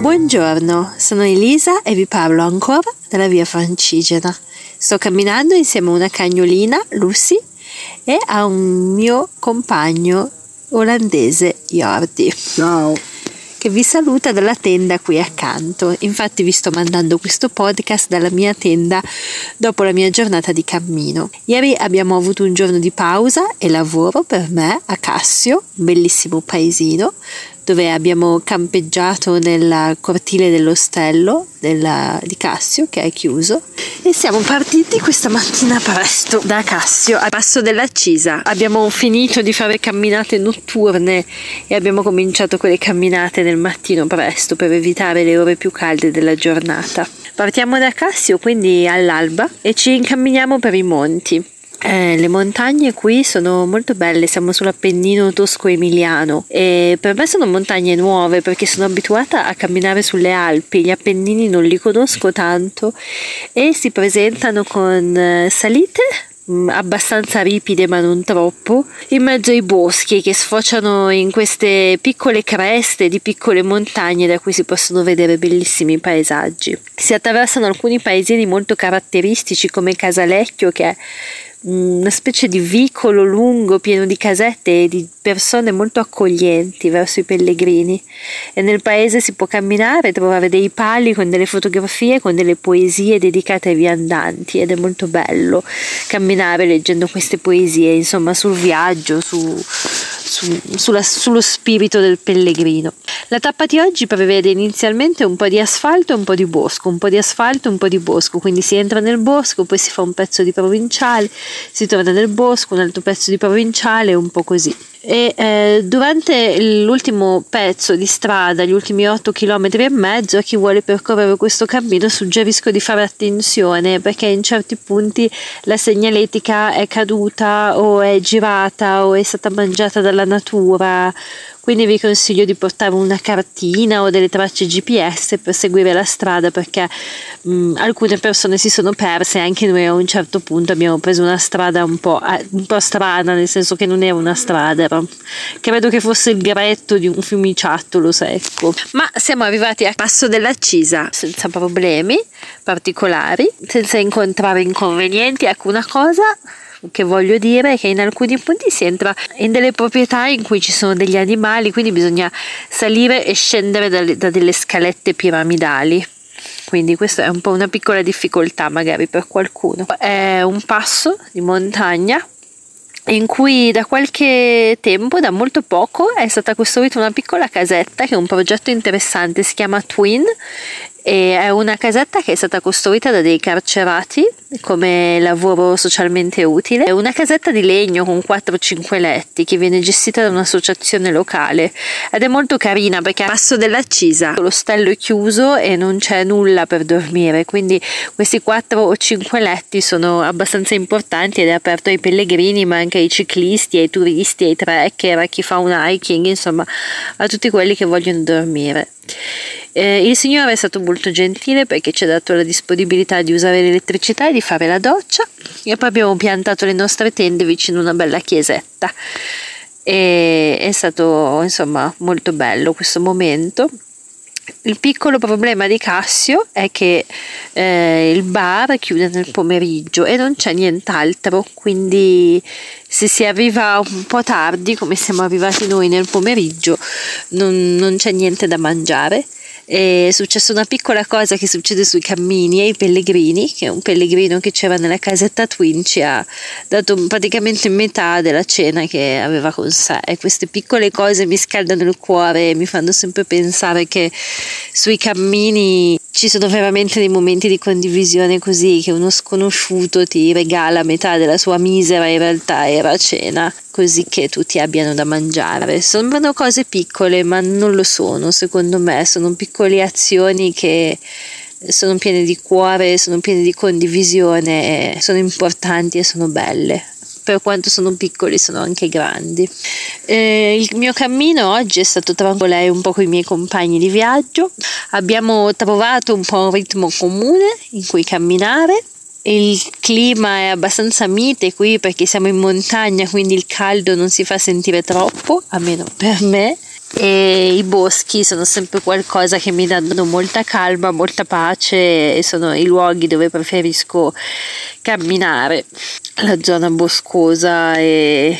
Buongiorno, sono Elisa e vi parlo ancora dalla via Francigena. Sto camminando insieme a una cagnolina, Lucy, e a un mio compagno olandese, Jordi. Ciao. Che vi saluta dalla tenda qui accanto. Infatti vi sto mandando questo podcast dalla mia tenda dopo la mia giornata di cammino. Ieri abbiamo avuto un giorno di pausa e lavoro per me a Cassio, bellissimo paesino, dove abbiamo campeggiato nel cortile dell'ostello della, di Cassio che è chiuso e siamo partiti questa mattina presto da Cassio al passo dell'Accisa. Abbiamo finito di fare camminate notturne e abbiamo cominciato quelle camminate nel mattino presto per evitare le ore più calde della giornata. Partiamo da Cassio quindi all'alba e ci incamminiamo per i monti. Eh, le montagne qui sono molto belle, siamo sull'Appennino tosco-emiliano e per me sono montagne nuove perché sono abituata a camminare sulle Alpi, gli Appennini non li conosco tanto e si presentano con eh, salite mm, abbastanza ripide ma non troppo, in mezzo ai boschi che sfociano in queste piccole creste di piccole montagne da cui si possono vedere bellissimi paesaggi. Si attraversano alcuni paesini molto caratteristici come Casalecchio che è una specie di vicolo lungo pieno di casette e di persone molto accoglienti verso i pellegrini. E nel paese si può camminare, trovare dei pali con delle fotografie, con delle poesie dedicate ai viandanti ed è molto bello camminare leggendo queste poesie, insomma sul viaggio, su, su, sulla, sullo spirito del pellegrino. La tappa di oggi prevede inizialmente un po' di asfalto e un po' di bosco, un po' di asfalto e un po' di bosco, quindi si entra nel bosco, poi si fa un pezzo di provinciale, si torna nel bosco, un altro pezzo di provinciale, un po' così. E eh, durante l'ultimo pezzo di strada, gli ultimi 8 km e mezzo, a chi vuole percorrere questo cammino suggerisco di fare attenzione perché in certi punti la segnaletica è caduta o è girata o è stata mangiata dalla natura quindi vi consiglio di portare una cartina o delle tracce GPS per seguire la strada perché mh, alcune persone si sono perse anche noi a un certo punto abbiamo preso una strada un po', eh, un po strana, nel senso che non era una strada, era, credo che fosse il gretto di un fiumiciattolo secco. Ma siamo arrivati a passo dell'accisa senza problemi particolari, senza incontrare inconvenienti. Ecco una cosa che voglio dire è che in alcuni punti si entra in delle proprietà in cui ci sono degli animali, quindi bisogna salire e scendere da, da delle scalette piramidali. Quindi questa è un po' una piccola difficoltà magari per qualcuno. È un passo di montagna in cui da qualche tempo, da molto poco, è stata costruita una piccola casetta che è un progetto interessante, si chiama Twin e è una casetta che è stata costruita da dei carcerati come lavoro socialmente utile. È una casetta di legno con 4-5 letti che viene gestita da un'associazione locale ed è molto carina perché a passo dell'accisa l'ostello è chiuso e non c'è nulla per dormire, quindi questi 4 o 5 letti sono abbastanza importanti ed è aperto ai pellegrini ma anche ai ciclisti, ai turisti, ai trekker, a chi fa un hiking, insomma a tutti quelli che vogliono dormire. Eh, il Signore è stato molto gentile perché ci ha dato la disponibilità di usare l'elettricità e di fare la doccia e poi abbiamo piantato le nostre tende vicino a una bella chiesetta. E è stato insomma molto bello questo momento. Il piccolo problema di Cassio è che eh, il bar chiude nel pomeriggio e non c'è nient'altro, quindi se si arriva un po' tardi, come siamo arrivati noi nel pomeriggio, non, non c'è niente da mangiare è successa una piccola cosa che succede sui cammini ai pellegrini, che un pellegrino che c'era nella casetta Twin ci ha dato praticamente metà della cena che aveva con sé. E queste piccole cose mi scaldano il cuore e mi fanno sempre pensare che sui cammini ci sono veramente dei momenti di condivisione così che uno sconosciuto ti regala metà della sua misera in realtà era cena così che tutti abbiano da mangiare. Sembrano cose piccole, ma non lo sono, secondo me, sono piccole azioni che sono piene di cuore, sono piene di condivisione, sono importanti e sono belle. Per quanto sono piccoli, sono anche grandi. Eh, il mio cammino oggi è stato tra lei un po' con i miei compagni di viaggio. Abbiamo trovato un po' un ritmo comune in cui camminare il clima è abbastanza mite qui perché siamo in montagna, quindi il caldo non si fa sentire troppo, almeno per me. E i boschi sono sempre qualcosa che mi danno molta calma, molta pace e sono i luoghi dove preferisco camminare. La zona boscosa e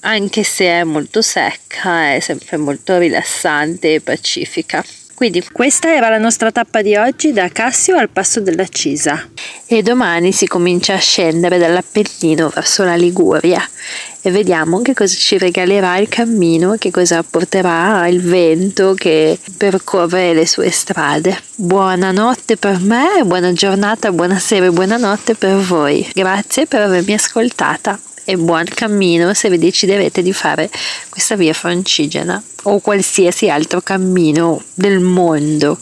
anche se è molto secca è sempre molto rilassante e pacifica. Quindi questa era la nostra tappa di oggi da Cassio al passo della Cisa e domani si comincia a scendere dall'Appennino verso la Liguria e vediamo che cosa ci regalerà il cammino, che cosa porterà il vento che percorre le sue strade. Buonanotte per me, buona giornata, buonasera e buonanotte per voi. Grazie per avermi ascoltata e buon cammino se vi deciderete di fare questa via francigena o qualsiasi altro cammino del mondo.